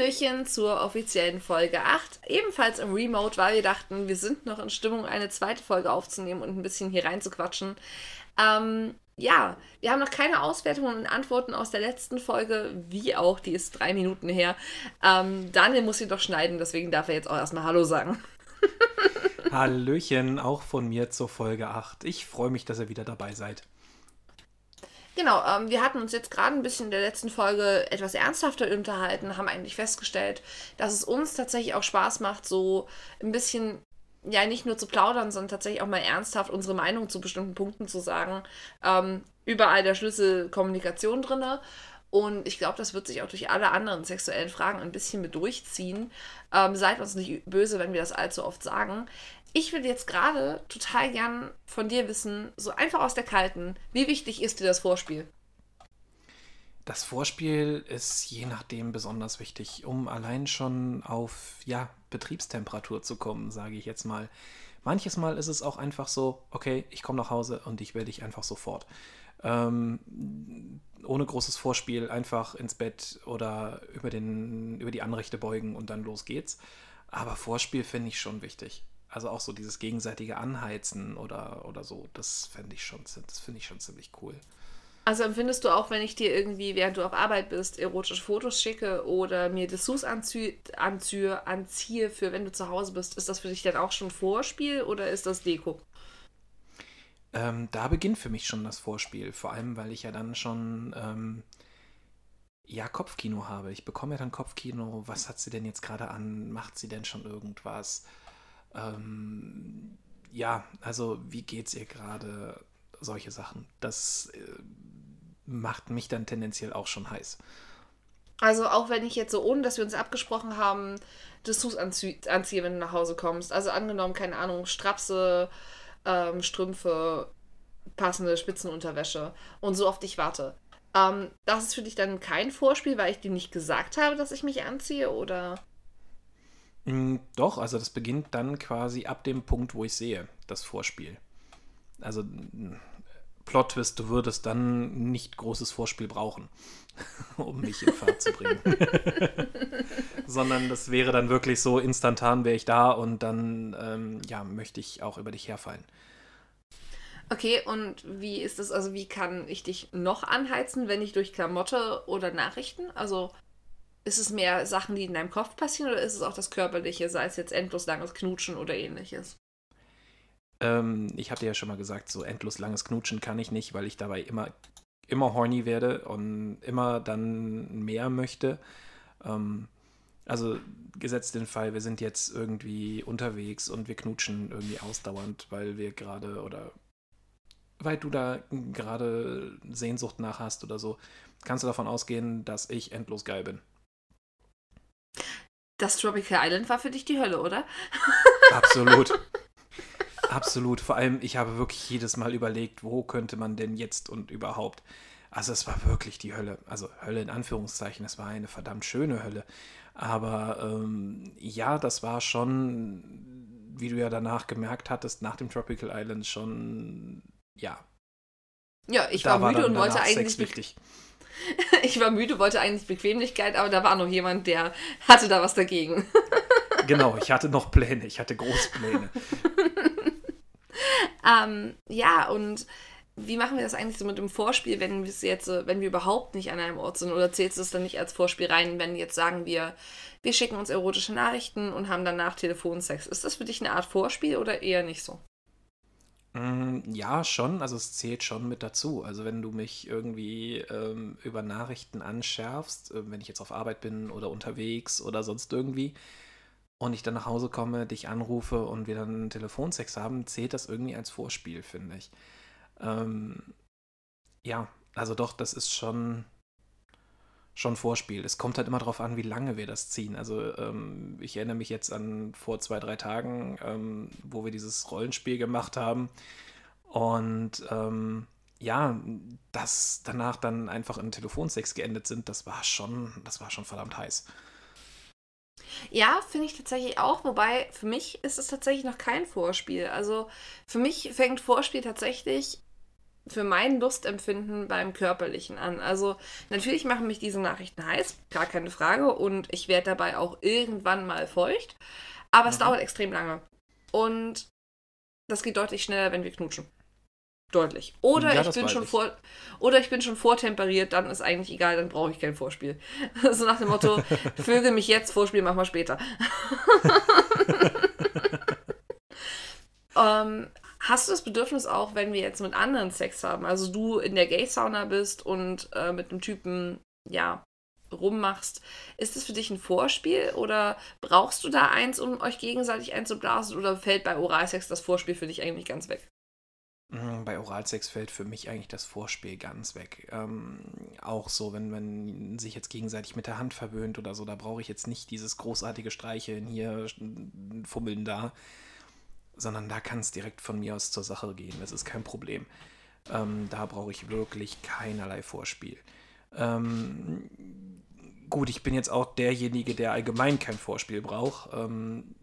Hallöchen zur offiziellen Folge 8. Ebenfalls im Remote, weil wir dachten, wir sind noch in Stimmung, eine zweite Folge aufzunehmen und ein bisschen hier reinzuquatschen. Ähm, ja, wir haben noch keine Auswertungen und Antworten aus der letzten Folge, wie auch, die ist drei Minuten her. Ähm, Daniel muss sie doch schneiden, deswegen darf er jetzt auch erstmal Hallo sagen. Hallöchen, auch von mir zur Folge 8. Ich freue mich, dass ihr wieder dabei seid. Genau, ähm, wir hatten uns jetzt gerade ein bisschen in der letzten Folge etwas ernsthafter unterhalten, haben eigentlich festgestellt, dass es uns tatsächlich auch Spaß macht, so ein bisschen, ja, nicht nur zu plaudern, sondern tatsächlich auch mal ernsthaft unsere Meinung zu bestimmten Punkten zu sagen. Ähm, überall der Schlüssel Kommunikation drin. Und ich glaube, das wird sich auch durch alle anderen sexuellen Fragen ein bisschen mit durchziehen. Ähm, seid uns nicht böse, wenn wir das allzu oft sagen ich würde jetzt gerade total gern von dir wissen, so einfach aus der Kalten, wie wichtig ist dir das Vorspiel? Das Vorspiel ist je nachdem besonders wichtig, um allein schon auf ja, Betriebstemperatur zu kommen, sage ich jetzt mal. Manches Mal ist es auch einfach so, okay, ich komme nach Hause und ich will dich einfach sofort. Ähm, ohne großes Vorspiel einfach ins Bett oder über, den, über die Anrechte beugen und dann los geht's. Aber Vorspiel finde ich schon wichtig. Also auch so dieses gegenseitige Anheizen oder, oder so, das fände ich schon, das finde ich schon ziemlich cool. Also empfindest du auch, wenn ich dir irgendwie, während du auf Arbeit bist, erotische Fotos schicke oder mir Dessous anziehe, anziehe, anziehe für wenn du zu Hause bist, ist das für dich dann auch schon Vorspiel oder ist das Deko? Ähm, da beginnt für mich schon das Vorspiel, vor allem weil ich ja dann schon ähm, ja Kopfkino habe. Ich bekomme ja dann Kopfkino. Was hat sie denn jetzt gerade an? Macht sie denn schon irgendwas? Ähm, ja, also wie geht's ihr gerade? Solche Sachen. Das äh, macht mich dann tendenziell auch schon heiß. Also auch wenn ich jetzt so, ohne dass wir uns abgesprochen haben, Dessous anzie anziehe, wenn du nach Hause kommst. Also angenommen, keine Ahnung, Strapse, ähm, Strümpfe, passende Spitzenunterwäsche und so auf dich warte. Ähm, das ist für dich dann kein Vorspiel, weil ich dir nicht gesagt habe, dass ich mich anziehe, oder? Mm, doch, also das beginnt dann quasi ab dem Punkt, wo ich sehe, das Vorspiel. Also mm, Plot-Twist, du würdest dann nicht großes Vorspiel brauchen, um mich in Fahrt zu bringen. Sondern das wäre dann wirklich so, instantan wäre ich da und dann ähm, ja, möchte ich auch über dich herfallen. Okay, und wie ist das, also wie kann ich dich noch anheizen, wenn nicht durch Klamotte oder Nachrichten? Also ist es mehr Sachen, die in deinem Kopf passieren oder ist es auch das Körperliche, sei es jetzt endlos langes Knutschen oder ähnliches? Ähm, ich hatte ja schon mal gesagt, so endlos langes Knutschen kann ich nicht, weil ich dabei immer, immer horny werde und immer dann mehr möchte. Ähm, also gesetzt den Fall, wir sind jetzt irgendwie unterwegs und wir knutschen irgendwie ausdauernd, weil wir gerade oder weil du da gerade Sehnsucht nach hast oder so, kannst du davon ausgehen, dass ich endlos geil bin. Das Tropical Island war für dich die Hölle, oder? Absolut. Absolut. Vor allem, ich habe wirklich jedes Mal überlegt, wo könnte man denn jetzt und überhaupt. Also es war wirklich die Hölle. Also Hölle in Anführungszeichen. Es war eine verdammt schöne Hölle. Aber ähm, ja, das war schon, wie du ja danach gemerkt hattest, nach dem Tropical Island schon, ja. Ja, ich war müde war und wollte eigentlich. Sex wichtig. Ich war müde, wollte eigentlich Bequemlichkeit, aber da war noch jemand, der hatte da was dagegen. Genau, ich hatte noch Pläne, ich hatte Großpläne. ähm, ja, und wie machen wir das eigentlich so mit dem Vorspiel, wenn wir jetzt, wenn wir überhaupt nicht an einem Ort sind? Oder zählt es dann nicht als Vorspiel rein, wenn jetzt sagen wir, wir schicken uns erotische Nachrichten und haben danach Telefonsex? Ist das für dich eine Art Vorspiel oder eher nicht so? Mm, ja, schon. Also es zählt schon mit dazu. Also wenn du mich irgendwie ähm, über Nachrichten anschärfst, äh, wenn ich jetzt auf Arbeit bin oder unterwegs oder sonst irgendwie, und ich dann nach Hause komme, dich anrufe und wir dann Telefonsex haben, zählt das irgendwie als Vorspiel, finde ich. Ähm, ja, also doch, das ist schon schon Vorspiel. Es kommt halt immer darauf an, wie lange wir das ziehen. Also ähm, ich erinnere mich jetzt an vor zwei, drei Tagen, ähm, wo wir dieses Rollenspiel gemacht haben. Und ähm, ja, dass danach dann einfach in Telefonsex geendet sind, das war schon, das war schon verdammt heiß. Ja, finde ich tatsächlich auch, wobei für mich ist es tatsächlich noch kein Vorspiel. Also für mich fängt Vorspiel tatsächlich für mein Lustempfinden beim Körperlichen an. Also natürlich machen mich diese Nachrichten heiß, gar keine Frage. Und ich werde dabei auch irgendwann mal feucht. Aber mhm. es dauert extrem lange. Und das geht deutlich schneller, wenn wir knutschen. Deutlich. Oder ja, ich bin schon ich. vor oder ich bin schon vortemperiert, dann ist eigentlich egal, dann brauche ich kein Vorspiel. so nach dem Motto, Vögel mich jetzt, Vorspiel machen wir später. ähm, hast du das Bedürfnis auch, wenn wir jetzt mit anderen Sex haben, also du in der Gay-Sauna bist und äh, mit einem Typen, ja, rummachst, ist das für dich ein Vorspiel oder brauchst du da eins, um euch gegenseitig einzublasen oder fällt bei Oralsex das Vorspiel für dich eigentlich ganz weg? Mm, bei Oralsex fällt für mich eigentlich das Vorspiel ganz weg. Ähm, auch so, wenn man sich jetzt gegenseitig mit der Hand verwöhnt oder so, da brauche ich jetzt nicht dieses großartige Streicheln hier, Fummeln da, sondern da kann es direkt von mir aus zur Sache gehen. Das ist kein Problem. Ähm, da brauche ich wirklich keinerlei Vorspiel. Ähm, gut, ich bin jetzt auch derjenige, der allgemein kein Vorspiel braucht. Ähm,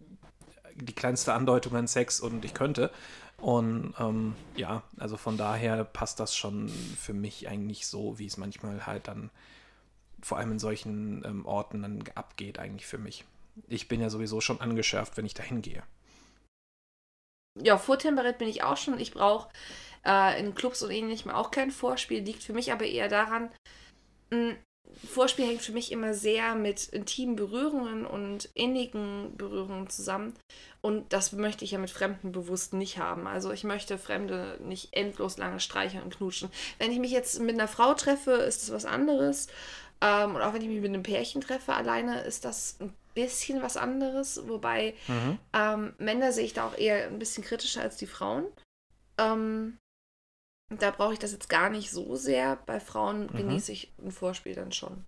die kleinste Andeutung an Sex und ich könnte. Und ähm, ja, also von daher passt das schon für mich eigentlich so, wie es manchmal halt dann vor allem in solchen ähm, Orten dann abgeht, eigentlich für mich. Ich bin ja sowieso schon angeschärft, wenn ich dahin gehe. Ja, vortemperiert bin ich auch schon. Ich brauche äh, in Clubs und ähnlichem auch kein Vorspiel. Liegt für mich aber eher daran, mh, hm, Vorspiel hängt für mich immer sehr mit intimen Berührungen und innigen Berührungen zusammen. Und das möchte ich ja mit Fremden bewusst nicht haben. Also ich möchte Fremde nicht endlos lange streicheln und knutschen. Wenn ich mich jetzt mit einer Frau treffe, ist das was anderes. Ähm, und auch wenn ich mich mit einem Pärchen treffe, alleine ist das ein bisschen was anderes. Wobei mhm. ähm, Männer sehe ich da auch eher ein bisschen kritischer als die Frauen. Ähm, da brauche ich das jetzt gar nicht so sehr. Bei Frauen mhm. genieße ich ein Vorspiel dann schon.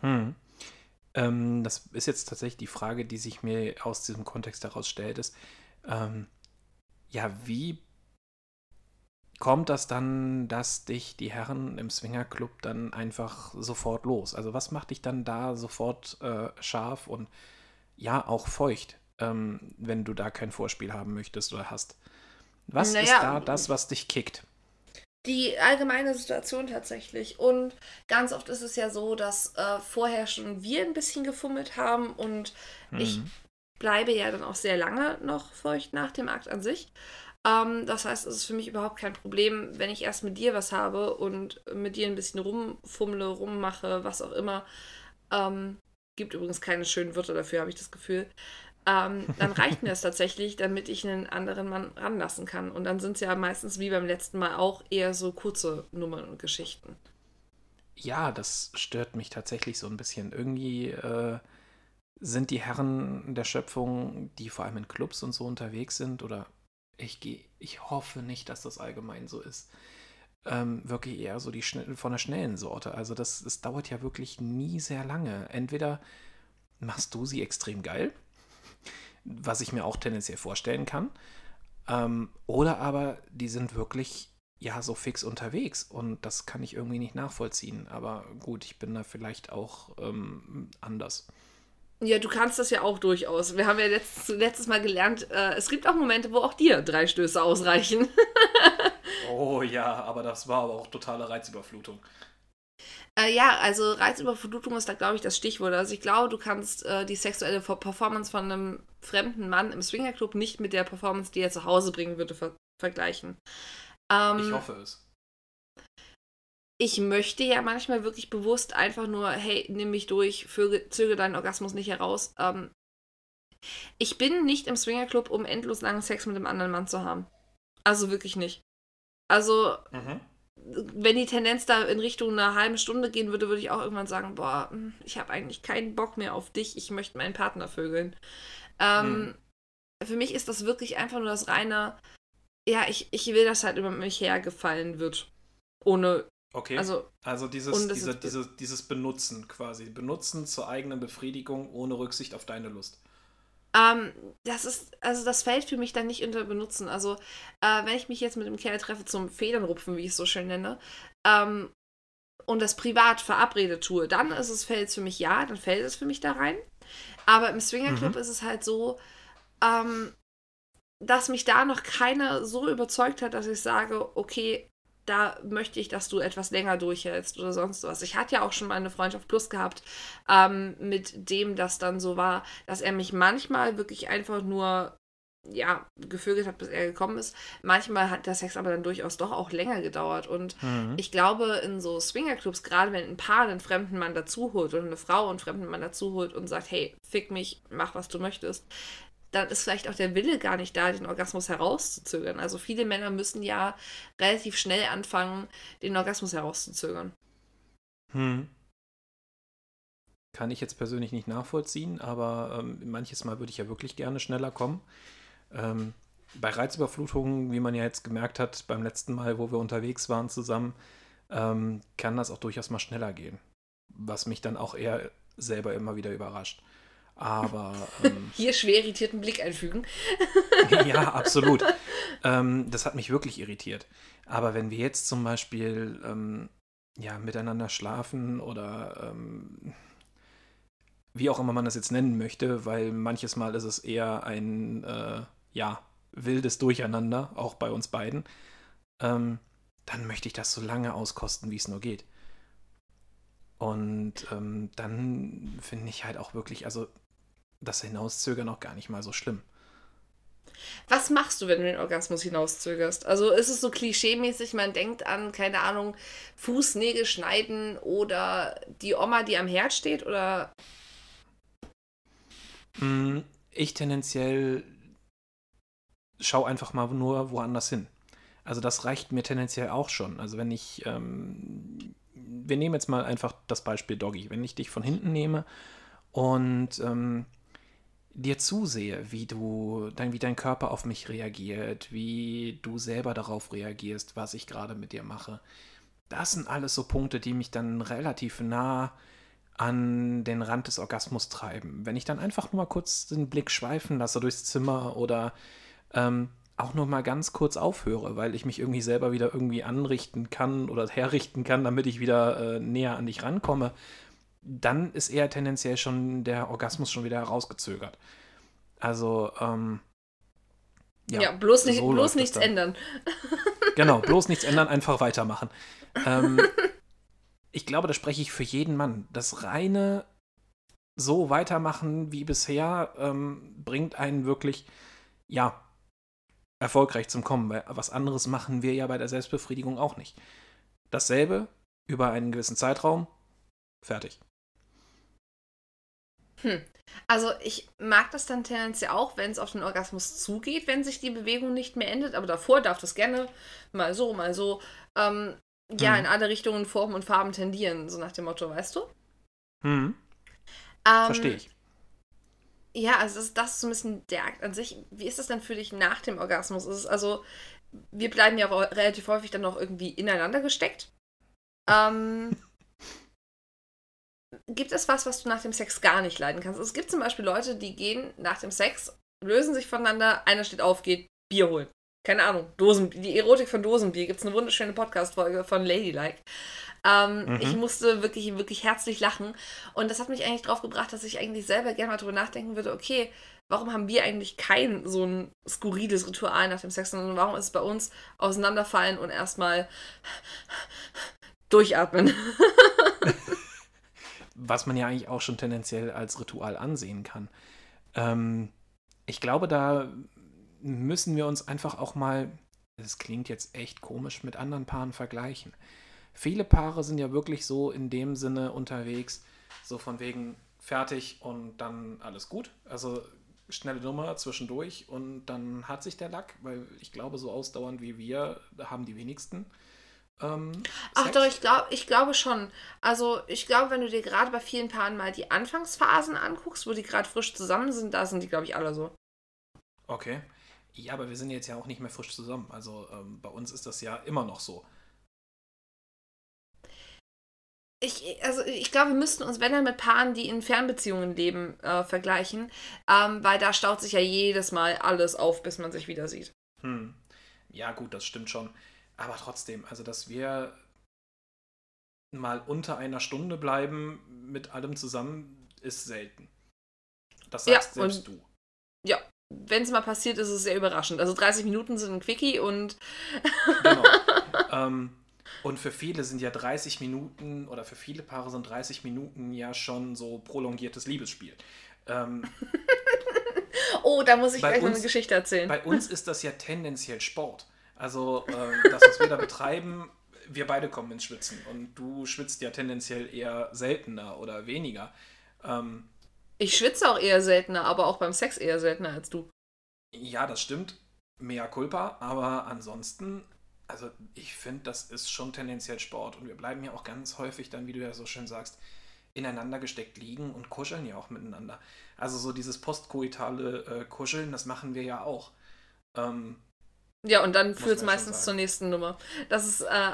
Hm. Ähm, das ist jetzt tatsächlich die Frage, die sich mir aus diesem Kontext heraus stellt, ist, ähm, ja, wie kommt das dann, dass dich die Herren im Swingerclub dann einfach sofort los? Also was macht dich dann da sofort äh, scharf und ja, auch feucht, ähm, wenn du da kein Vorspiel haben möchtest oder hast? Was naja, ist da das, was dich kickt? die allgemeine Situation tatsächlich. Und ganz oft ist es ja so, dass äh, vorher schon wir ein bisschen gefummelt haben und mhm. ich bleibe ja dann auch sehr lange noch feucht nach dem Akt an sich. Ähm, das heißt, es ist für mich überhaupt kein Problem, wenn ich erst mit dir was habe und mit dir ein bisschen rumfummle, rummache, was auch immer. Ähm, gibt übrigens keine schönen Wörter dafür, habe ich das Gefühl ähm, dann reicht mir das tatsächlich, damit ich einen anderen Mann ranlassen kann. Und dann sind es ja meistens wie beim letzten Mal auch eher so kurze Nummern und Geschichten. Ja, das stört mich tatsächlich so ein bisschen. Irgendwie äh, sind die Herren der Schöpfung, die vor allem in Clubs und so unterwegs sind, oder ich gehe, ich hoffe nicht, dass das allgemein so ist. Ähm, wirklich eher so die von der schnellen Sorte. Also das, das dauert ja wirklich nie sehr lange. Entweder machst du sie extrem geil was ich mir auch tendenziell vorstellen kann. Ähm, oder aber die sind wirklich ja so fix unterwegs und das kann ich irgendwie nicht nachvollziehen. Aber gut, ich bin da vielleicht auch ähm, anders. Ja, du kannst das ja auch durchaus. Wir haben ja letztes, letztes Mal gelernt, äh, es gibt auch Momente, wo auch dir drei Stöße ausreichen. oh ja, aber das war aber auch totale Reizüberflutung. Äh, ja, also Reizüberflutung ist da, glaube ich, das Stichwort. Also ich glaube, du kannst äh, die sexuelle Performance von einem fremden Mann im Swingerclub nicht mit der Performance, die er zu Hause bringen würde, ver vergleichen. Ähm, ich hoffe es. Ich möchte ja manchmal wirklich bewusst einfach nur, hey, nimm mich durch, zöge deinen Orgasmus nicht heraus. Ähm, ich bin nicht im Swingerclub, um endlos langen Sex mit einem anderen Mann zu haben. Also wirklich nicht. Also, mhm wenn die Tendenz da in Richtung einer halben Stunde gehen würde, würde ich auch irgendwann sagen, boah, hm, ich habe eigentlich keinen Bock mehr auf dich, ich möchte meinen Partner vögeln. Ähm, hm. Für mich ist das wirklich einfach nur das reine, ja, ich, ich will, dass halt über mich hergefallen wird. Ohne. Okay. Also, also dieses, diese, diese, dieses Benutzen quasi. Benutzen zur eigenen Befriedigung ohne Rücksicht auf deine Lust. Ähm, das ist, also das fällt für mich dann nicht unter Benutzen. Also, äh, wenn ich mich jetzt mit dem Kerl treffe zum Federnrupfen, wie ich es so schön nenne, ähm, und das privat verabredet tue, dann ist es, fällt es für mich ja, dann fällt es für mich da rein. Aber im Swingerclub mhm. ist es halt so, ähm, dass mich da noch keiner so überzeugt hat, dass ich sage, okay, da möchte ich, dass du etwas länger durchhältst oder sonst was. Ich hatte ja auch schon mal eine Freundschaft plus gehabt, ähm, mit dem das dann so war, dass er mich manchmal wirklich einfach nur ja, gevögelt hat, bis er gekommen ist. Manchmal hat der Sex aber dann durchaus doch auch länger gedauert. Und mhm. ich glaube, in so Swingerclubs, gerade wenn ein Paar einen fremden Mann dazu holt oder eine Frau einen fremden Mann dazu holt und sagt, hey, fick mich, mach was du möchtest, dann ist vielleicht auch der Wille gar nicht da, den Orgasmus herauszuzögern. Also viele Männer müssen ja relativ schnell anfangen, den Orgasmus herauszuzögern. Hm. Kann ich jetzt persönlich nicht nachvollziehen, aber ähm, manches Mal würde ich ja wirklich gerne schneller kommen. Ähm, bei Reizüberflutungen, wie man ja jetzt gemerkt hat, beim letzten Mal, wo wir unterwegs waren zusammen, ähm, kann das auch durchaus mal schneller gehen. Was mich dann auch eher selber immer wieder überrascht. Aber. Ähm, Hier schwer irritierten Blick einfügen. ja, absolut. Ähm, das hat mich wirklich irritiert. Aber wenn wir jetzt zum Beispiel ähm, ja, miteinander schlafen oder ähm, wie auch immer man das jetzt nennen möchte, weil manches Mal ist es eher ein äh, ja, wildes Durcheinander, auch bei uns beiden, ähm, dann möchte ich das so lange auskosten, wie es nur geht. Und ähm, dann finde ich halt auch wirklich, also das Hinauszögern auch gar nicht mal so schlimm. Was machst du, wenn du den Orgasmus hinauszögerst? Also ist es so klischeemäßig, man denkt an, keine Ahnung, Fußnägel schneiden oder die Oma, die am Herd steht oder? Mm, ich tendenziell schau einfach mal nur woanders hin. Also das reicht mir tendenziell auch schon. Also wenn ich, ähm, wir nehmen jetzt mal einfach das Beispiel Doggy. Wenn ich dich von hinten nehme und ähm, dir zusehe, wie du, dein, wie dein Körper auf mich reagiert, wie du selber darauf reagierst, was ich gerade mit dir mache. Das sind alles so Punkte, die mich dann relativ nah an den Rand des Orgasmus treiben. Wenn ich dann einfach nur mal kurz den Blick schweifen lasse durchs Zimmer oder ähm, auch nur mal ganz kurz aufhöre, weil ich mich irgendwie selber wieder irgendwie anrichten kann oder herrichten kann, damit ich wieder äh, näher an dich rankomme, dann ist eher tendenziell schon der Orgasmus schon wieder herausgezögert. Also, ähm, ja, ja, bloß, nicht, so bloß nichts ändern. Genau, bloß nichts ändern, einfach weitermachen. Ähm, ich glaube, da spreche ich für jeden Mann. Das reine so weitermachen wie bisher ähm, bringt einen wirklich, ja, erfolgreich zum Kommen, weil was anderes machen wir ja bei der Selbstbefriedigung auch nicht. Dasselbe über einen gewissen Zeitraum, fertig. Hm. Also ich mag das dann tendenziell auch, wenn es auf den Orgasmus zugeht, wenn sich die Bewegung nicht mehr endet, aber davor darf das gerne mal so, mal so, ähm, ja, hm. in alle Richtungen, Formen und Farben tendieren, so nach dem Motto, weißt du? Hm. Ähm, Verstehe ich. Ja, also das, das ist so ein bisschen der Akt an sich. Wie ist das denn für dich nach dem Orgasmus? Ist es also, wir bleiben ja relativ häufig dann noch irgendwie ineinander gesteckt. Ähm, gibt es was, was du nach dem Sex gar nicht leiden kannst? Es gibt zum Beispiel Leute, die gehen nach dem Sex, lösen sich voneinander, einer steht auf, geht Bier holen. Keine Ahnung, Dosen, die Erotik von Dosenbier. Gibt es eine wunderschöne Podcast-Folge von Ladylike. Ähm, mhm. Ich musste wirklich, wirklich herzlich lachen. Und das hat mich eigentlich drauf gebracht, dass ich eigentlich selber gerne mal drüber nachdenken würde, okay, warum haben wir eigentlich kein so ein skurriles Ritual nach dem Sex, sondern warum ist es bei uns auseinanderfallen und erstmal durchatmen? Was man ja eigentlich auch schon tendenziell als Ritual ansehen kann. Ähm, ich glaube, da müssen wir uns einfach auch mal, das klingt jetzt echt komisch, mit anderen Paaren vergleichen. Viele Paare sind ja wirklich so in dem Sinne unterwegs, so von wegen fertig und dann alles gut. Also schnelle Nummer zwischendurch und dann hat sich der Lack, weil ich glaube, so ausdauernd wie wir haben die wenigsten. Ähm, Ach doch, ich, glaub, ich glaube schon. Also ich glaube, wenn du dir gerade bei vielen Paaren mal die Anfangsphasen anguckst, wo die gerade frisch zusammen sind, da sind die, glaube ich, alle so. Okay. Ja, aber wir sind jetzt ja auch nicht mehr frisch zusammen. Also ähm, bei uns ist das ja immer noch so. ich, also ich glaube, wir müssten uns, wenn dann mit Paaren, die in Fernbeziehungen leben, äh, vergleichen, ähm, weil da staut sich ja jedes Mal alles auf, bis man sich wieder sieht. Hm. Ja, gut, das stimmt schon. Aber trotzdem, also dass wir mal unter einer Stunde bleiben mit allem zusammen, ist selten. Das sagst ja, selbst du. Ja, wenn es mal passiert, ist es sehr überraschend. Also 30 Minuten sind ein Quickie und. genau. Ähm, und für viele sind ja 30 Minuten oder für viele Paare sind 30 Minuten ja schon so prolongiertes Liebesspiel. Ähm, oh, da muss ich gleich uns, noch eine Geschichte erzählen. Bei uns ist das ja tendenziell Sport. Also äh, das, was wir da betreiben, wir beide kommen ins Schwitzen. Und du schwitzt ja tendenziell eher seltener oder weniger. Ähm, ich schwitze auch eher seltener, aber auch beim Sex eher seltener als du. Ja, das stimmt. Mea culpa. Aber ansonsten, also ich finde, das ist schon tendenziell Sport. Und wir bleiben ja auch ganz häufig dann, wie du ja so schön sagst, ineinander gesteckt liegen und kuscheln ja auch miteinander. Also so dieses postkoitale äh, Kuscheln, das machen wir ja auch. Ähm, ja, und dann führt es meistens zur nächsten Nummer. Das ist äh...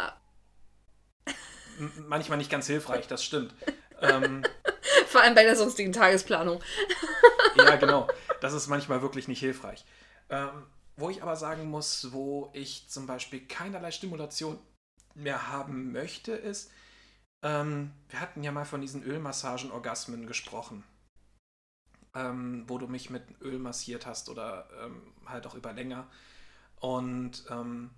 manchmal nicht ganz hilfreich, das stimmt. ähm, Vor allem bei der sonstigen Tagesplanung. ja, genau. Das ist manchmal wirklich nicht hilfreich. Ähm, wo ich aber sagen muss, wo ich zum Beispiel keinerlei Stimulation mehr haben möchte, ist, ähm, wir hatten ja mal von diesen Ölmassagen-Orgasmen gesprochen. Ähm, wo du mich mit Öl massiert hast oder ähm, halt auch über länger. Und ähm,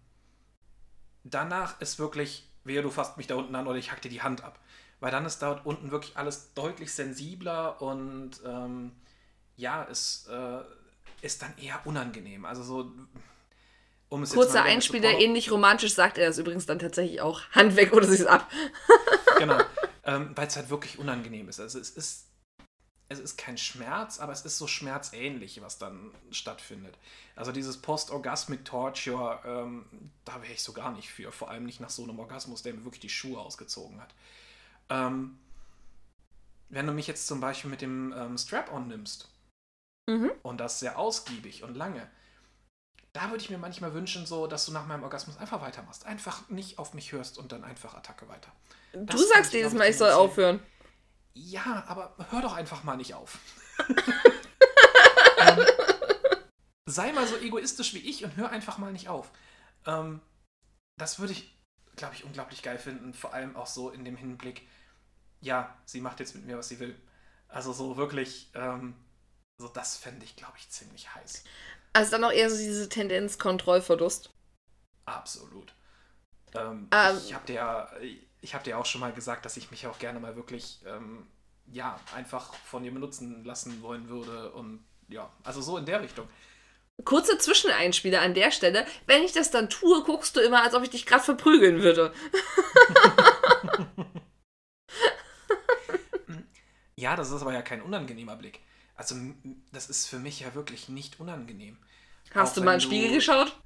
danach ist wirklich, wehe, du fasst mich da unten an oder ich hack dir die Hand ab. Weil dann ist dort unten wirklich alles deutlich sensibler und ähm, ja, es äh, ist dann eher unangenehm. Also so. Um Kurzer Einspieler, ähnlich romantisch sagt er das übrigens dann tatsächlich auch. Hand weg oder sie ist ab. genau. Ähm, Weil es halt wirklich unangenehm ist. Also es ist es ist kein Schmerz, aber es ist so schmerzähnlich, was dann stattfindet. Also dieses Post-Orgasmic Torture, ähm, da wäre ich so gar nicht für. Vor allem nicht nach so einem Orgasmus, der mir wirklich die Schuhe ausgezogen hat. Ähm, wenn du mich jetzt zum Beispiel mit dem ähm, Strap-on nimmst mhm. und das sehr ausgiebig und lange, da würde ich mir manchmal wünschen, so, dass du nach meinem Orgasmus einfach weitermachst. Einfach nicht auf mich hörst und dann einfach Attacke weiter. Das du sagst jedes Mal, ich soll aufhören. Ja, aber hör doch einfach mal nicht auf. ähm, sei mal so egoistisch wie ich und hör einfach mal nicht auf. Ähm, das würde ich, glaube ich, unglaublich geil finden. Vor allem auch so in dem Hinblick, ja, sie macht jetzt mit mir, was sie will. Also so wirklich, ähm, so das fände ich, glaube ich, ziemlich heiß. Also dann auch eher so diese Tendenz Kontrollverlust. Absolut. Ähm, ähm, ich habe dir ja ich habe dir auch schon mal gesagt, dass ich mich auch gerne mal wirklich, ähm, ja, einfach von dir benutzen lassen wollen würde. Und ja, also so in der Richtung. Kurze Zwischeneinspieler an der Stelle. Wenn ich das dann tue, guckst du immer, als ob ich dich gerade verprügeln würde. ja, das ist aber ja kein unangenehmer Blick. Also, das ist für mich ja wirklich nicht unangenehm. Hast auch du mal in den Spiegel geschaut?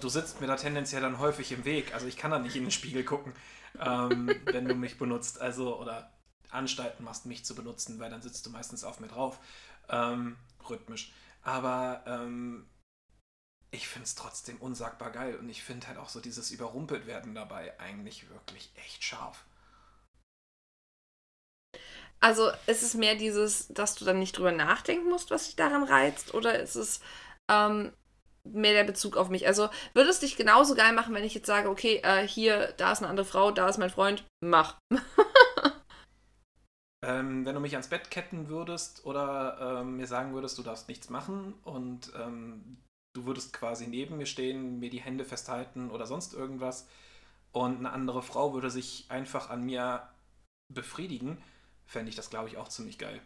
Du sitzt mir da tendenziell dann häufig im Weg. Also ich kann da nicht in den Spiegel gucken, ähm, wenn du mich benutzt. Also, oder Anstalten machst, mich zu benutzen, weil dann sitzt du meistens auf mir drauf. Ähm, rhythmisch. Aber ähm, ich finde es trotzdem unsagbar geil. Und ich finde halt auch so dieses Überrumpelt werden dabei eigentlich wirklich echt scharf. Also ist es mehr dieses, dass du dann nicht drüber nachdenken musst, was dich daran reizt? Oder ist es, ähm, mehr der Bezug auf mich. Also würde es dich genauso geil machen, wenn ich jetzt sage, okay, äh, hier, da ist eine andere Frau, da ist mein Freund, mach. ähm, wenn du mich ans Bett ketten würdest oder ähm, mir sagen würdest, du darfst nichts machen und ähm, du würdest quasi neben mir stehen, mir die Hände festhalten oder sonst irgendwas und eine andere Frau würde sich einfach an mir befriedigen, fände ich das, glaube ich, auch ziemlich geil.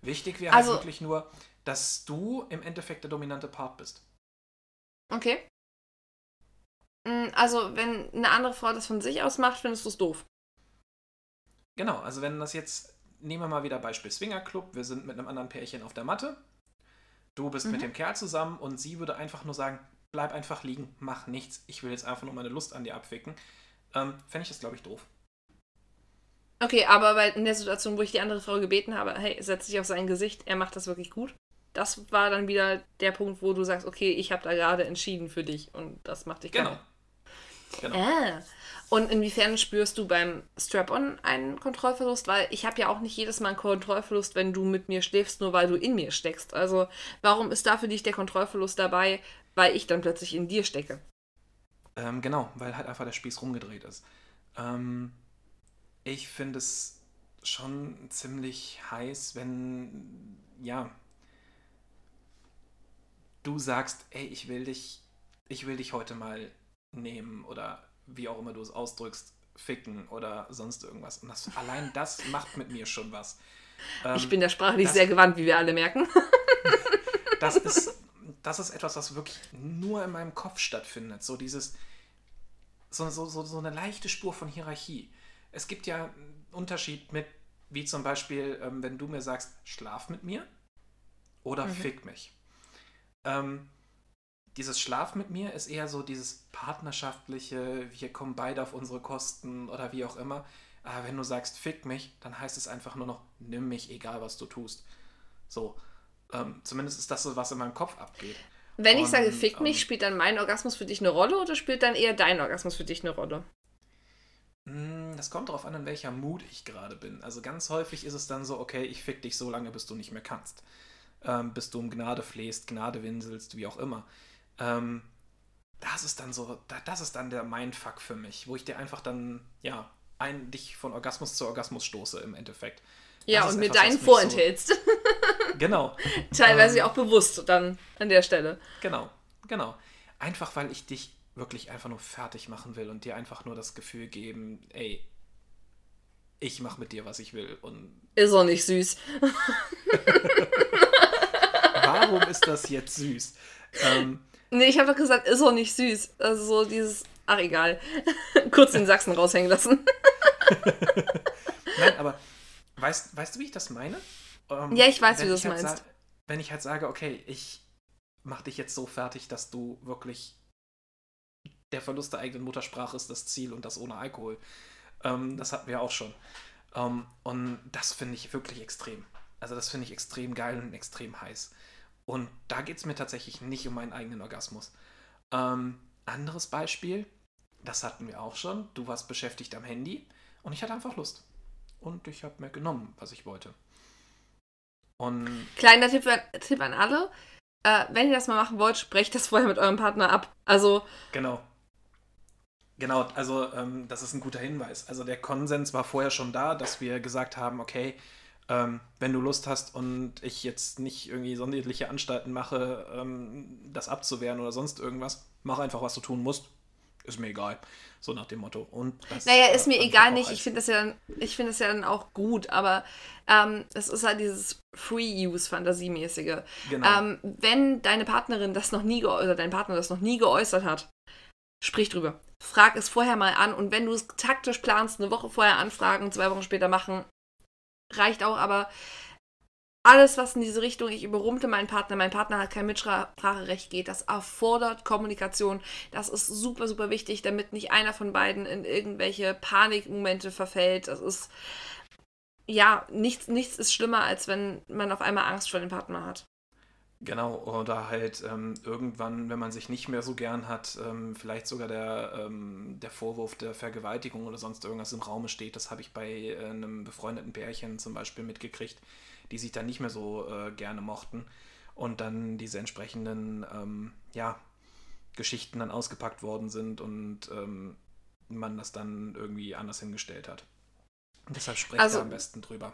Wichtig wäre halt also, halt wirklich nur, dass du im Endeffekt der dominante Part bist. Okay. Mm, also, wenn eine andere Frau das von sich aus macht, findest du es doof. Genau, also wenn das jetzt, nehmen wir mal wieder Beispiel Swinger Club, wir sind mit einem anderen Pärchen auf der Matte, du bist mhm. mit dem Kerl zusammen und sie würde einfach nur sagen, bleib einfach liegen, mach nichts, ich will jetzt einfach nur meine Lust an dir abwicken, ähm, fände ich das, glaube ich, doof. Okay, aber in der Situation, wo ich die andere Frau gebeten habe, hey, setz dich auf sein Gesicht, er macht das wirklich gut, das war dann wieder der Punkt, wo du sagst, okay, ich habe da gerade entschieden für dich und das macht dich genau. Genau. Ah. Und inwiefern spürst du beim Strap-on einen Kontrollverlust? Weil ich habe ja auch nicht jedes Mal einen Kontrollverlust, wenn du mit mir schläfst, nur weil du in mir steckst. Also warum ist da für dich der Kontrollverlust dabei, weil ich dann plötzlich in dir stecke? Ähm, genau, weil halt einfach der Spieß rumgedreht ist. Ähm, ich finde es schon ziemlich heiß, wenn, ja, du sagst, ey, ich will dich ich will dich heute mal nehmen oder wie auch immer du es ausdrückst, ficken oder sonst irgendwas. Und das, allein das macht mit mir schon was. Ähm, ich bin der sprachlich das, sehr gewandt, wie wir alle merken. das, ist, das ist etwas, was wirklich nur in meinem Kopf stattfindet. So dieses, so, so, so, so eine leichte Spur von Hierarchie. Es gibt ja einen Unterschied mit, wie zum Beispiel, ähm, wenn du mir sagst, schlaf mit mir oder mhm. fick mich. Ähm, dieses Schlaf mit mir ist eher so dieses partnerschaftliche, wir kommen beide auf unsere Kosten oder wie auch immer. Aber wenn du sagst, fick mich, dann heißt es einfach nur noch, nimm mich, egal was du tust. So. Ähm, zumindest ist das so, was in meinem Kopf abgeht. Wenn Und, ich sage, fick mich, ähm, spielt dann mein Orgasmus für dich eine Rolle oder spielt dann eher dein Orgasmus für dich eine Rolle? Hm, das kommt darauf an, in welcher Mut ich gerade bin. Also ganz häufig ist es dann so, okay, ich fick dich so lange, bis du nicht mehr kannst. Ähm, bis du um Gnade flehst, Gnade winselst, wie auch immer. Ähm, das ist dann so, das ist dann der Mindfuck für mich, wo ich dir einfach dann, ja, ein, dich von Orgasmus zu Orgasmus stoße im Endeffekt. Ja, das und mir deinen vorenthältst. So, genau. Teilweise ähm, auch bewusst dann an der Stelle. Genau, genau. Einfach weil ich dich wirklich einfach nur fertig machen will und dir einfach nur das Gefühl geben, ey, ich mach mit dir, was ich will. Und ist auch nicht süß. Warum ist das jetzt süß? Ähm, Nee, ich habe doch gesagt, ist auch nicht süß. Also so dieses, ach egal. Kurz den Sachsen raushängen lassen. Nein, aber weißt, weißt du, wie ich das meine? Ähm, ja, ich weiß, wie du das halt meinst. wenn ich halt sage, okay, ich mach dich jetzt so fertig, dass du wirklich der Verlust der eigenen Muttersprache ist das Ziel und das ohne Alkohol. Ähm, das hatten wir auch schon. Ähm, und das finde ich wirklich extrem. Also das finde ich extrem geil und extrem heiß. Und da geht es mir tatsächlich nicht um meinen eigenen Orgasmus. Ähm, anderes Beispiel, das hatten wir auch schon. Du warst beschäftigt am Handy und ich hatte einfach Lust. Und ich habe mir genommen, was ich wollte. Und Kleiner Tipp, Tipp an alle. Äh, wenn ihr das mal machen wollt, sprecht das vorher mit eurem Partner ab. Also. Genau. Genau, also ähm, das ist ein guter Hinweis. Also der Konsens war vorher schon da, dass wir gesagt haben, okay, ähm, wenn du Lust hast und ich jetzt nicht irgendwie sonderliche Anstalten mache, ähm, das abzuwehren oder sonst irgendwas, mach einfach, was du tun musst. Ist mir egal. So nach dem Motto. Und das, naja, ist mir egal nicht. Ich finde das, ja dann, find das ja dann auch gut, aber ähm, es ist halt dieses Free-Use-Fantasiemäßige. Genau. Ähm, wenn deine Partnerin das noch nie oder dein Partner das noch nie geäußert hat, sprich drüber. Frag es vorher mal an und wenn du es taktisch planst, eine Woche vorher anfragen, zwei Wochen später machen, reicht auch, aber alles, was in diese Richtung, ich überrumpte meinen Partner, mein Partner hat kein Mitspracherecht geht, das erfordert Kommunikation. Das ist super, super wichtig, damit nicht einer von beiden in irgendwelche Panikmomente verfällt. Das ist, ja, nichts, nichts ist schlimmer, als wenn man auf einmal Angst vor dem Partner hat. Genau, oder halt ähm, irgendwann, wenn man sich nicht mehr so gern hat, ähm, vielleicht sogar der, ähm, der Vorwurf der Vergewaltigung oder sonst irgendwas im Raume steht. Das habe ich bei äh, einem befreundeten Pärchen zum Beispiel mitgekriegt, die sich dann nicht mehr so äh, gerne mochten und dann diese entsprechenden ähm, ja, Geschichten dann ausgepackt worden sind und ähm, man das dann irgendwie anders hingestellt hat. Und deshalb spreche also, am besten drüber.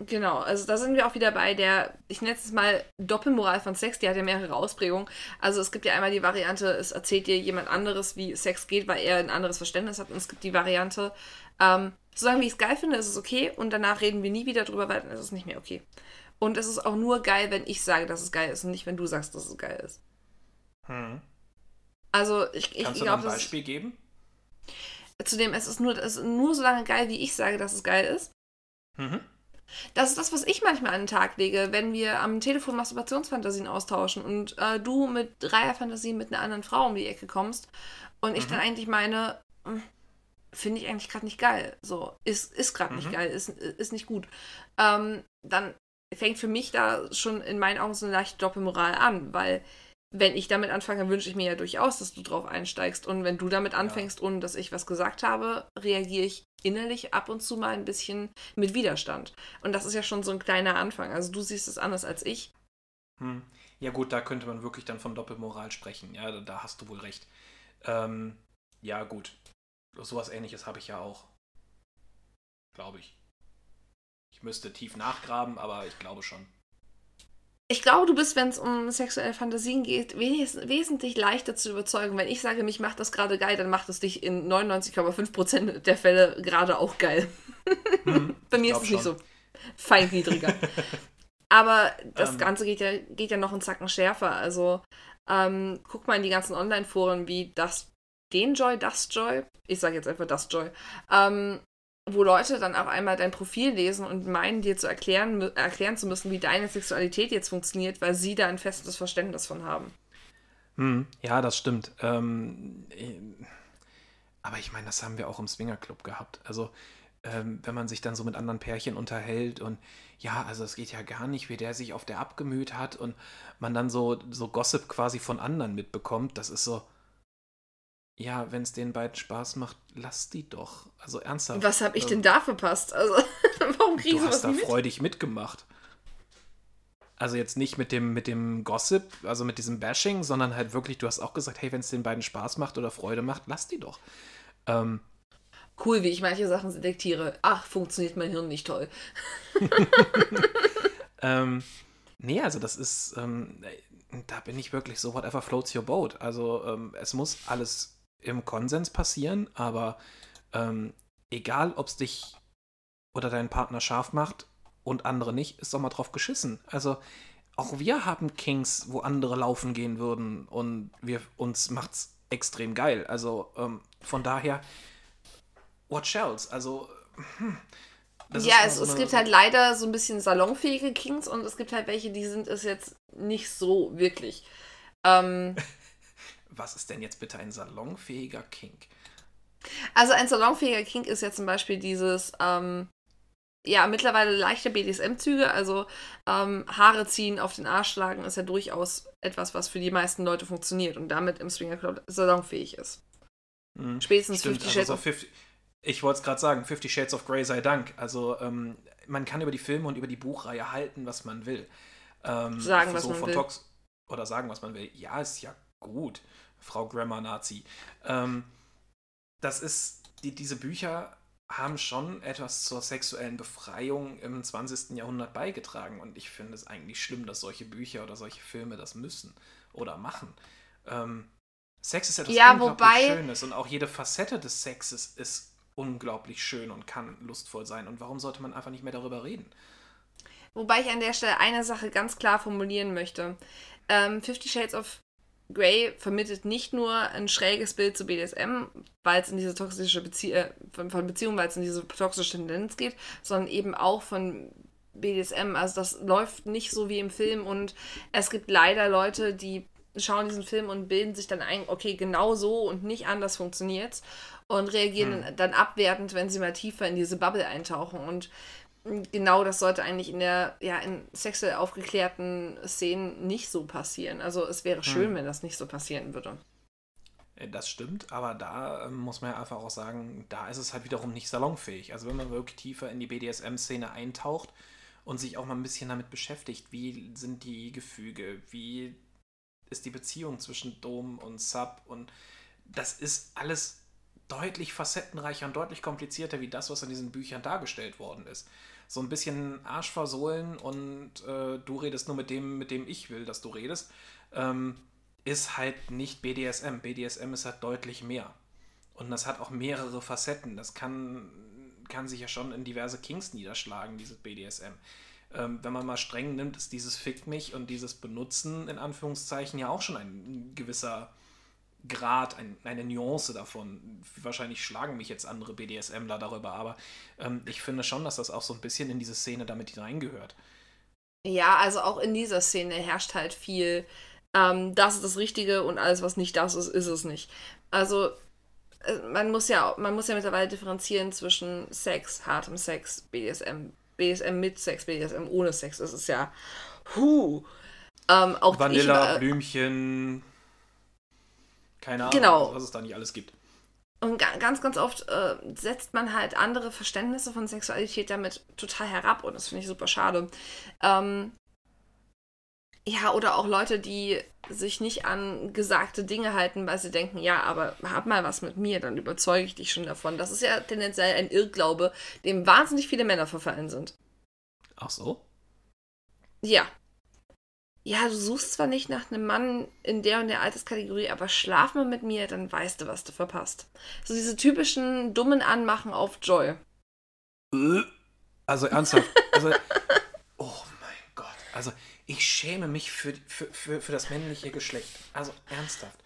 Genau, also da sind wir auch wieder bei der, ich nenne es mal Doppelmoral von Sex, die hat ja mehrere Ausprägungen. Also es gibt ja einmal die Variante, es erzählt dir jemand anderes, wie Sex geht, weil er ein anderes Verständnis hat. Und es gibt die Variante, ähm, solange wie ich es geil finde, ist es okay und danach reden wir nie wieder drüber, weil dann ist es nicht mehr okay. Und es ist auch nur geil, wenn ich sage, dass es geil ist und nicht, wenn du sagst, dass es geil ist. Hm. Also ich, ich Kannst ich, du glaub, ein Beispiel geben? Zudem, es ist nur, es ist nur so lange geil, wie ich sage, dass es geil ist. Mhm. Das ist das, was ich manchmal an den Tag lege, wenn wir am Telefon Masturbationsfantasien austauschen und äh, du mit Dreierfantasien mit einer anderen Frau um die Ecke kommst und ich mhm. dann eigentlich meine, hm, finde ich eigentlich gerade nicht geil. So, ist, ist gerade mhm. nicht geil, ist, ist nicht gut. Ähm, dann fängt für mich da schon in meinen Augen so eine leichte Doppelmoral an, weil wenn ich damit anfange, wünsche ich mir ja durchaus, dass du drauf einsteigst. Und wenn du damit anfängst, ja. ohne dass ich was gesagt habe, reagiere ich innerlich ab und zu mal ein bisschen mit Widerstand. Und das ist ja schon so ein kleiner Anfang. Also du siehst es anders als ich. Hm. Ja gut, da könnte man wirklich dann von Doppelmoral sprechen. Ja, da, da hast du wohl recht. Ähm, ja gut, sowas ähnliches habe ich ja auch. Glaube ich. Ich müsste tief nachgraben, aber ich glaube schon. Ich glaube, du bist, wenn es um sexuelle Fantasien geht, wes wesentlich leichter zu überzeugen. Wenn ich sage, mich macht das gerade geil, dann macht es dich in 99,5% der Fälle gerade auch geil. Hm, Bei mir ist es nicht so feingliedriger. Aber das ähm. Ganze geht ja, geht ja noch einen Zacken schärfer. Also ähm, guck mal in die ganzen Online-Foren wie das, den Joy, das Joy. Ich sage jetzt einfach das Joy. Ähm, wo Leute dann auf einmal dein Profil lesen und meinen, dir zu erklären, erklären zu müssen, wie deine Sexualität jetzt funktioniert, weil sie da ein festes Verständnis von haben. Hm, ja, das stimmt. Ähm, äh, aber ich meine, das haben wir auch im Swingerclub gehabt. Also, ähm, wenn man sich dann so mit anderen Pärchen unterhält und ja, also es geht ja gar nicht, wie der sich auf der abgemüht hat und man dann so, so Gossip quasi von anderen mitbekommt, das ist so, ja, wenn es den beiden Spaß macht, lass die doch. Also ernsthaft. Was habe ich ähm, denn da verpasst? Also, warum kriege ich Du hast da mit? freudig mitgemacht. Also jetzt nicht mit dem, mit dem Gossip, also mit diesem Bashing, sondern halt wirklich, du hast auch gesagt, hey, wenn es den beiden Spaß macht oder Freude macht, lass die doch. Ähm, cool, wie ich manche Sachen selektiere. Ach, funktioniert mein Hirn nicht toll. ähm, nee, also das ist, ähm, da bin ich wirklich so, whatever floats your boat. Also ähm, es muss alles im Konsens passieren, aber ähm, egal, ob es dich oder deinen Partner scharf macht und andere nicht, ist doch mal drauf geschissen. Also auch wir haben Kings, wo andere laufen gehen würden und wir uns macht's extrem geil. Also ähm, von daher, what else? Also hm, ja, es, so es gibt halt leider so ein bisschen salonfähige Kings und es gibt halt welche, die sind es jetzt nicht so wirklich. Ähm, was ist denn jetzt bitte ein salonfähiger Kink? Also ein salonfähiger Kink ist ja zum Beispiel dieses, ähm, ja, mittlerweile leichte BDSM-Züge, also ähm, Haare ziehen, auf den Arsch schlagen, ist ja durchaus etwas, was für die meisten Leute funktioniert und damit im Swinger Club salonfähig ist. Mhm. Spätestens Stimmt, 50 Shades also so 50, Ich wollte es gerade sagen, 50 Shades of Grey sei Dank. Also ähm, man kann über die Filme und über die Buchreihe halten, was man will. Ähm, sagen, was so man will. Tox oder sagen, was man will. Ja, ist ja gut. Frau Grammar Nazi. Ähm, das ist, die, diese Bücher haben schon etwas zur sexuellen Befreiung im 20. Jahrhundert beigetragen. Und ich finde es eigentlich schlimm, dass solche Bücher oder solche Filme das müssen oder machen. Ähm, Sex ist etwas ja, unglaublich wobei... Schönes und auch jede Facette des Sexes ist unglaublich schön und kann lustvoll sein. Und warum sollte man einfach nicht mehr darüber reden? Wobei ich an der Stelle eine Sache ganz klar formulieren möchte. Ähm, Fifty Shades of Grey vermittelt nicht nur ein schräges Bild zu BDSM, weil es in diese toxische Bezie äh, von, von Beziehung, weil es in diese toxische Tendenz geht, sondern eben auch von BDSM. Also das läuft nicht so wie im Film und es gibt leider Leute, die schauen diesen Film und bilden sich dann ein, okay, genau so und nicht anders funktioniert's und reagieren hm. dann abwertend, wenn sie mal tiefer in diese Bubble eintauchen. Und genau das sollte eigentlich in der, ja, in sexuell aufgeklärten Szenen nicht so passieren. Also es wäre schön, hm. wenn das nicht so passieren würde. Äh, das stimmt, aber da ähm, muss man ja einfach auch sagen, da ist es halt wiederum nicht salonfähig. Also wenn man wirklich tiefer in die BDSM-Szene eintaucht und sich auch mal ein bisschen damit beschäftigt, wie sind die Gefüge, wie ist die Beziehung zwischen Dom und Sub und das ist alles deutlich facettenreicher und deutlich komplizierter wie das, was in diesen Büchern dargestellt worden ist so ein bisschen Arsch versohlen und äh, du redest nur mit dem, mit dem ich will, dass du redest, ähm, ist halt nicht BDSM. BDSM ist halt deutlich mehr. Und das hat auch mehrere Facetten. Das kann, kann sich ja schon in diverse Kings niederschlagen, dieses BDSM. Ähm, wenn man mal streng nimmt, ist dieses Fick mich und dieses Benutzen in Anführungszeichen ja auch schon ein gewisser Grad, ein, eine Nuance davon. Wahrscheinlich schlagen mich jetzt andere BDSMler darüber, aber ähm, ich finde schon, dass das auch so ein bisschen in diese Szene damit hineingehört. Ja, also auch in dieser Szene herrscht halt viel, ähm, das ist das Richtige und alles, was nicht das ist, ist es nicht. Also äh, man muss ja, man muss ja mittlerweile differenzieren zwischen Sex, hartem Sex, BDSM, BDSM mit Sex, BDSM ohne Sex. Das ist ja, huh. Ähm, auch Vanilla, ich, Blümchen, keine Ahnung, genau. was es da nicht alles gibt. Und ganz, ganz oft äh, setzt man halt andere Verständnisse von Sexualität damit total herab und das finde ich super schade. Ähm, ja, oder auch Leute, die sich nicht an gesagte Dinge halten, weil sie denken, ja, aber hab mal was mit mir, dann überzeuge ich dich schon davon. Das ist ja tendenziell ein Irrglaube, dem wahnsinnig viele Männer verfallen sind. Ach so? Ja. Ja, du suchst zwar nicht nach einem Mann in der und der Alterskategorie, aber schlaf mal mit mir, dann weißt du, was du verpasst. So diese typischen dummen Anmachen auf Joy. Also ernsthaft. Also, oh mein Gott. Also ich schäme mich für, für, für, für das männliche Geschlecht. Also ernsthaft.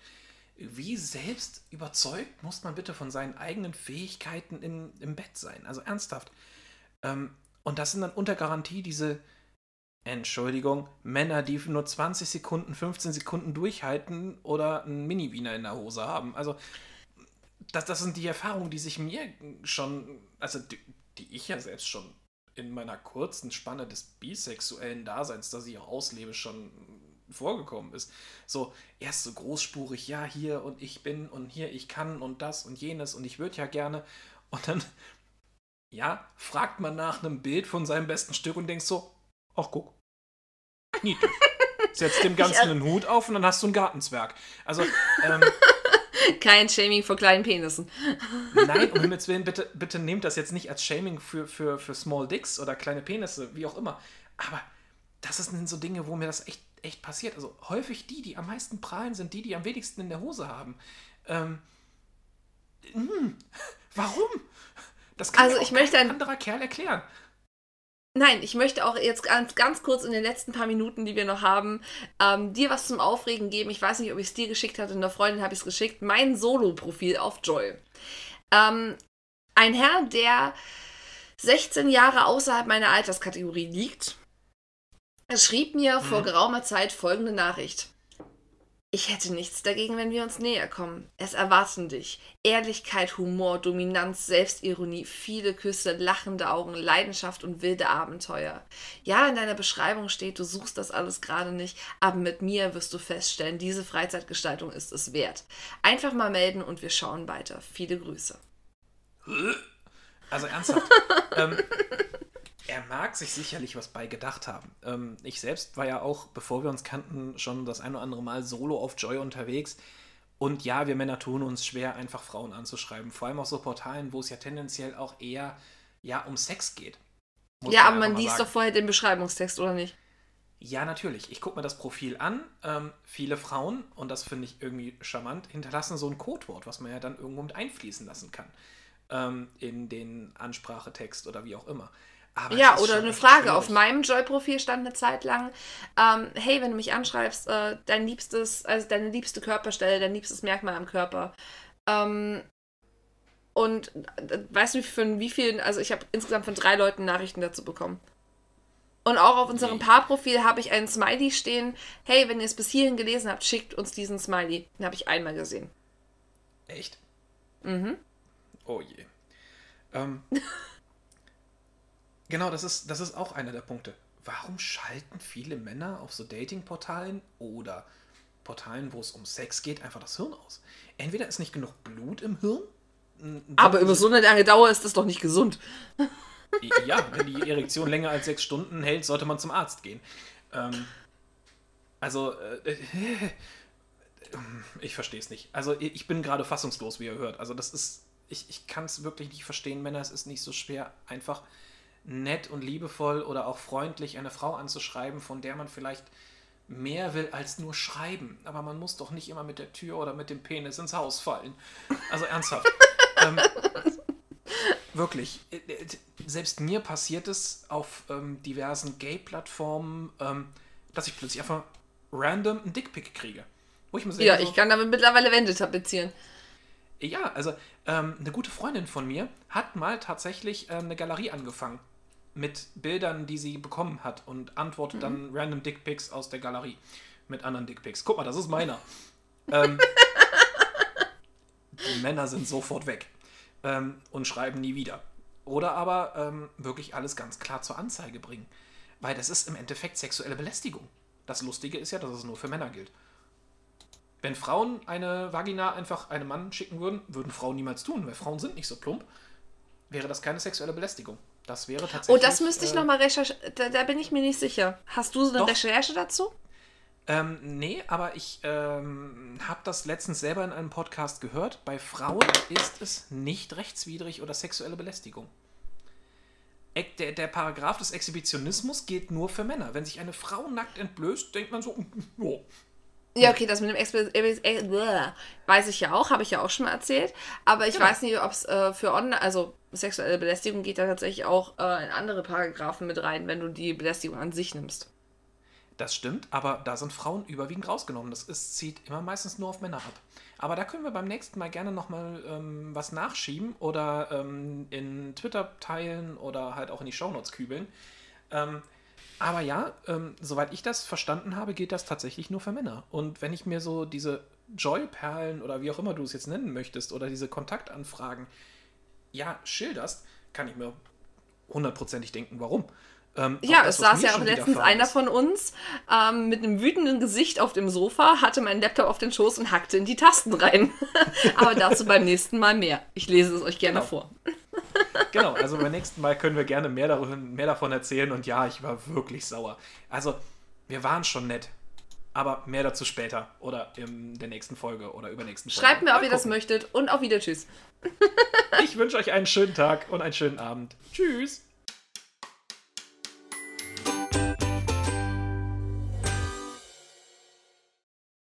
Wie selbst überzeugt muss man bitte von seinen eigenen Fähigkeiten in, im Bett sein? Also ernsthaft. Ähm, und das sind dann unter Garantie diese, Entschuldigung, Männer, die nur 20 Sekunden, 15 Sekunden durchhalten oder einen Mini-Wiener in der Hose haben. Also, das, das sind die Erfahrungen, die sich mir schon, also die, die ich ja selbst schon in meiner kurzen Spanne des bisexuellen Daseins, das ich auch auslebe, schon vorgekommen ist. So, erst so großspurig, ja, hier und ich bin und hier ich kann und das und jenes und ich würde ja gerne. Und dann, ja, fragt man nach einem Bild von seinem besten Stück und denkt so, ach guck, niedlich. Setzt dem Ganzen einen Hut auf und dann hast du einen Gartenzwerg. Also, ähm, Kein Shaming vor kleinen Penissen. Nein, um Himmels Willen, bitte, bitte nehmt das jetzt nicht als Shaming für, für, für Small Dicks oder kleine Penisse, wie auch immer. Aber das sind so Dinge, wo mir das echt, echt passiert. Also häufig die, die am meisten prahlen, sind die, die am wenigsten in der Hose haben. Ähm, mh, hm, warum? Das kann also ich möchte ein anderer Kerl erklären. Nein, ich möchte auch jetzt ganz, ganz kurz in den letzten paar Minuten, die wir noch haben, ähm, dir was zum Aufregen geben. Ich weiß nicht, ob ich es dir geschickt hatte, einer Freundin habe ich es geschickt. Mein Solo-Profil auf Joy. Ähm, ein Herr, der 16 Jahre außerhalb meiner Alterskategorie liegt, schrieb mir mhm. vor geraumer Zeit folgende Nachricht. Ich hätte nichts dagegen, wenn wir uns näher kommen. Es erwarten dich Ehrlichkeit, Humor, Dominanz, Selbstironie, viele Küsse, lachende Augen, Leidenschaft und wilde Abenteuer. Ja, in deiner Beschreibung steht, du suchst das alles gerade nicht, aber mit mir wirst du feststellen, diese Freizeitgestaltung ist es wert. Einfach mal melden und wir schauen weiter. Viele Grüße. Also ernsthaft. ähm, er mag sich sicherlich was bei gedacht haben. Ähm, ich selbst war ja auch, bevor wir uns kannten, schon das ein oder andere Mal solo auf Joy unterwegs. Und ja, wir Männer tun uns schwer, einfach Frauen anzuschreiben. Vor allem auf so Portalen, wo es ja tendenziell auch eher ja, um Sex geht. Ja, aber man liest sagen. doch vorher den Beschreibungstext, oder nicht? Ja, natürlich. Ich gucke mir das Profil an. Ähm, viele Frauen, und das finde ich irgendwie charmant, hinterlassen so ein Codewort, was man ja dann irgendwo mit einfließen lassen kann. Ähm, in den Ansprachetext oder wie auch immer. Aber ja, oder eine Frage. Schwierig. Auf meinem Joy-Profil stand eine Zeit lang, ähm, hey, wenn du mich anschreibst, äh, dein liebstes, also deine liebste Körperstelle, dein liebstes Merkmal am Körper. Ähm, und äh, weißt du, von wie vielen, also ich habe insgesamt von drei Leuten Nachrichten dazu bekommen. Und auch auf unserem. Paarprofil habe ich einen Smiley stehen. Hey, wenn ihr es bis hierhin gelesen habt, schickt uns diesen Smiley. Den habe ich einmal gesehen. Echt? Mhm. Oh je. Ähm, Genau, das ist, das ist auch einer der Punkte. Warum schalten viele Männer auf so Dating-Portalen oder Portalen, wo es um Sex geht, einfach das Hirn aus? Entweder ist nicht genug Blut im Hirn. Aber über so eine lange Dauer ist das doch nicht gesund. Ja, wenn die Erektion länger als sechs Stunden hält, sollte man zum Arzt gehen. Ähm, also, äh, ich verstehe es nicht. Also, ich bin gerade fassungslos, wie ihr hört. Also, das ist, ich, ich kann es wirklich nicht verstehen, Männer. Es ist nicht so schwer, einfach nett und liebevoll oder auch freundlich eine Frau anzuschreiben, von der man vielleicht mehr will als nur schreiben. Aber man muss doch nicht immer mit der Tür oder mit dem Penis ins Haus fallen. Also ernsthaft. ähm, wirklich. Äh, äh, selbst mir passiert es auf ähm, diversen Gay-Plattformen, ähm, dass ich plötzlich einfach random einen Dickpick kriege. Wo ich mir ja, so, ich kann damit mittlerweile Wände tapezieren. Ja, also ähm, eine gute Freundin von mir hat mal tatsächlich ähm, eine Galerie angefangen mit Bildern, die sie bekommen hat und antwortet mhm. dann random Dickpics aus der Galerie mit anderen Dickpics. Guck mal, das ist meiner. ähm, die Männer sind sofort weg ähm, und schreiben nie wieder. Oder aber ähm, wirklich alles ganz klar zur Anzeige bringen. Weil das ist im Endeffekt sexuelle Belästigung. Das Lustige ist ja, dass es nur für Männer gilt. Wenn Frauen eine Vagina einfach einem Mann schicken würden, würden Frauen niemals tun, weil Frauen sind nicht so plump, wäre das keine sexuelle Belästigung. Das wäre tatsächlich. Oh, das müsste ich äh, nochmal recherchieren. Da, da, bin ich mir nicht sicher. Hast du so eine doch. Recherche dazu? Ähm, nee, aber ich ähm, habe das letztens selber in einem Podcast gehört. Bei Frauen ist es nicht rechtswidrig oder sexuelle Belästigung. der, der Paragraph des Exhibitionismus gilt nur für Männer. Wenn sich eine Frau nackt entblößt, denkt man so, oh. Ja, okay, das mit dem Exp äh, weiß ich ja auch, habe ich ja auch schon mal erzählt. Aber ich genau. weiß nicht, ob es äh, für online, also sexuelle Belästigung geht da tatsächlich auch äh, in andere Paragraphen mit rein, wenn du die Belästigung an sich nimmst. Das stimmt, aber da sind Frauen überwiegend rausgenommen. Das ist, zieht immer meistens nur auf Männer ab. Aber da können wir beim nächsten Mal gerne nochmal ähm, was nachschieben oder ähm, in Twitter teilen oder halt auch in die Shownotes kübeln. Ähm, aber ja, ähm, soweit ich das verstanden habe, geht das tatsächlich nur für Männer. Und wenn ich mir so diese Joy-Perlen oder wie auch immer du es jetzt nennen möchtest oder diese Kontaktanfragen, ja, schilderst, kann ich mir hundertprozentig denken, warum. Ähm, ja, das, es saß ja auch letztens einer von uns ähm, mit einem wütenden Gesicht auf dem Sofa, hatte meinen Laptop auf den Schoß und hackte in die Tasten rein. Aber dazu beim nächsten Mal mehr. Ich lese es euch gerne genau. vor. genau, also beim nächsten Mal können wir gerne mehr, darüber, mehr davon erzählen und ja, ich war wirklich sauer. Also, wir waren schon nett. Aber mehr dazu später oder in der nächsten Folge oder übernächsten Folge. Schreibt mir, ob ihr das möchtet und auf Wieder. Tschüss. ich wünsche euch einen schönen Tag und einen schönen Abend. Tschüss.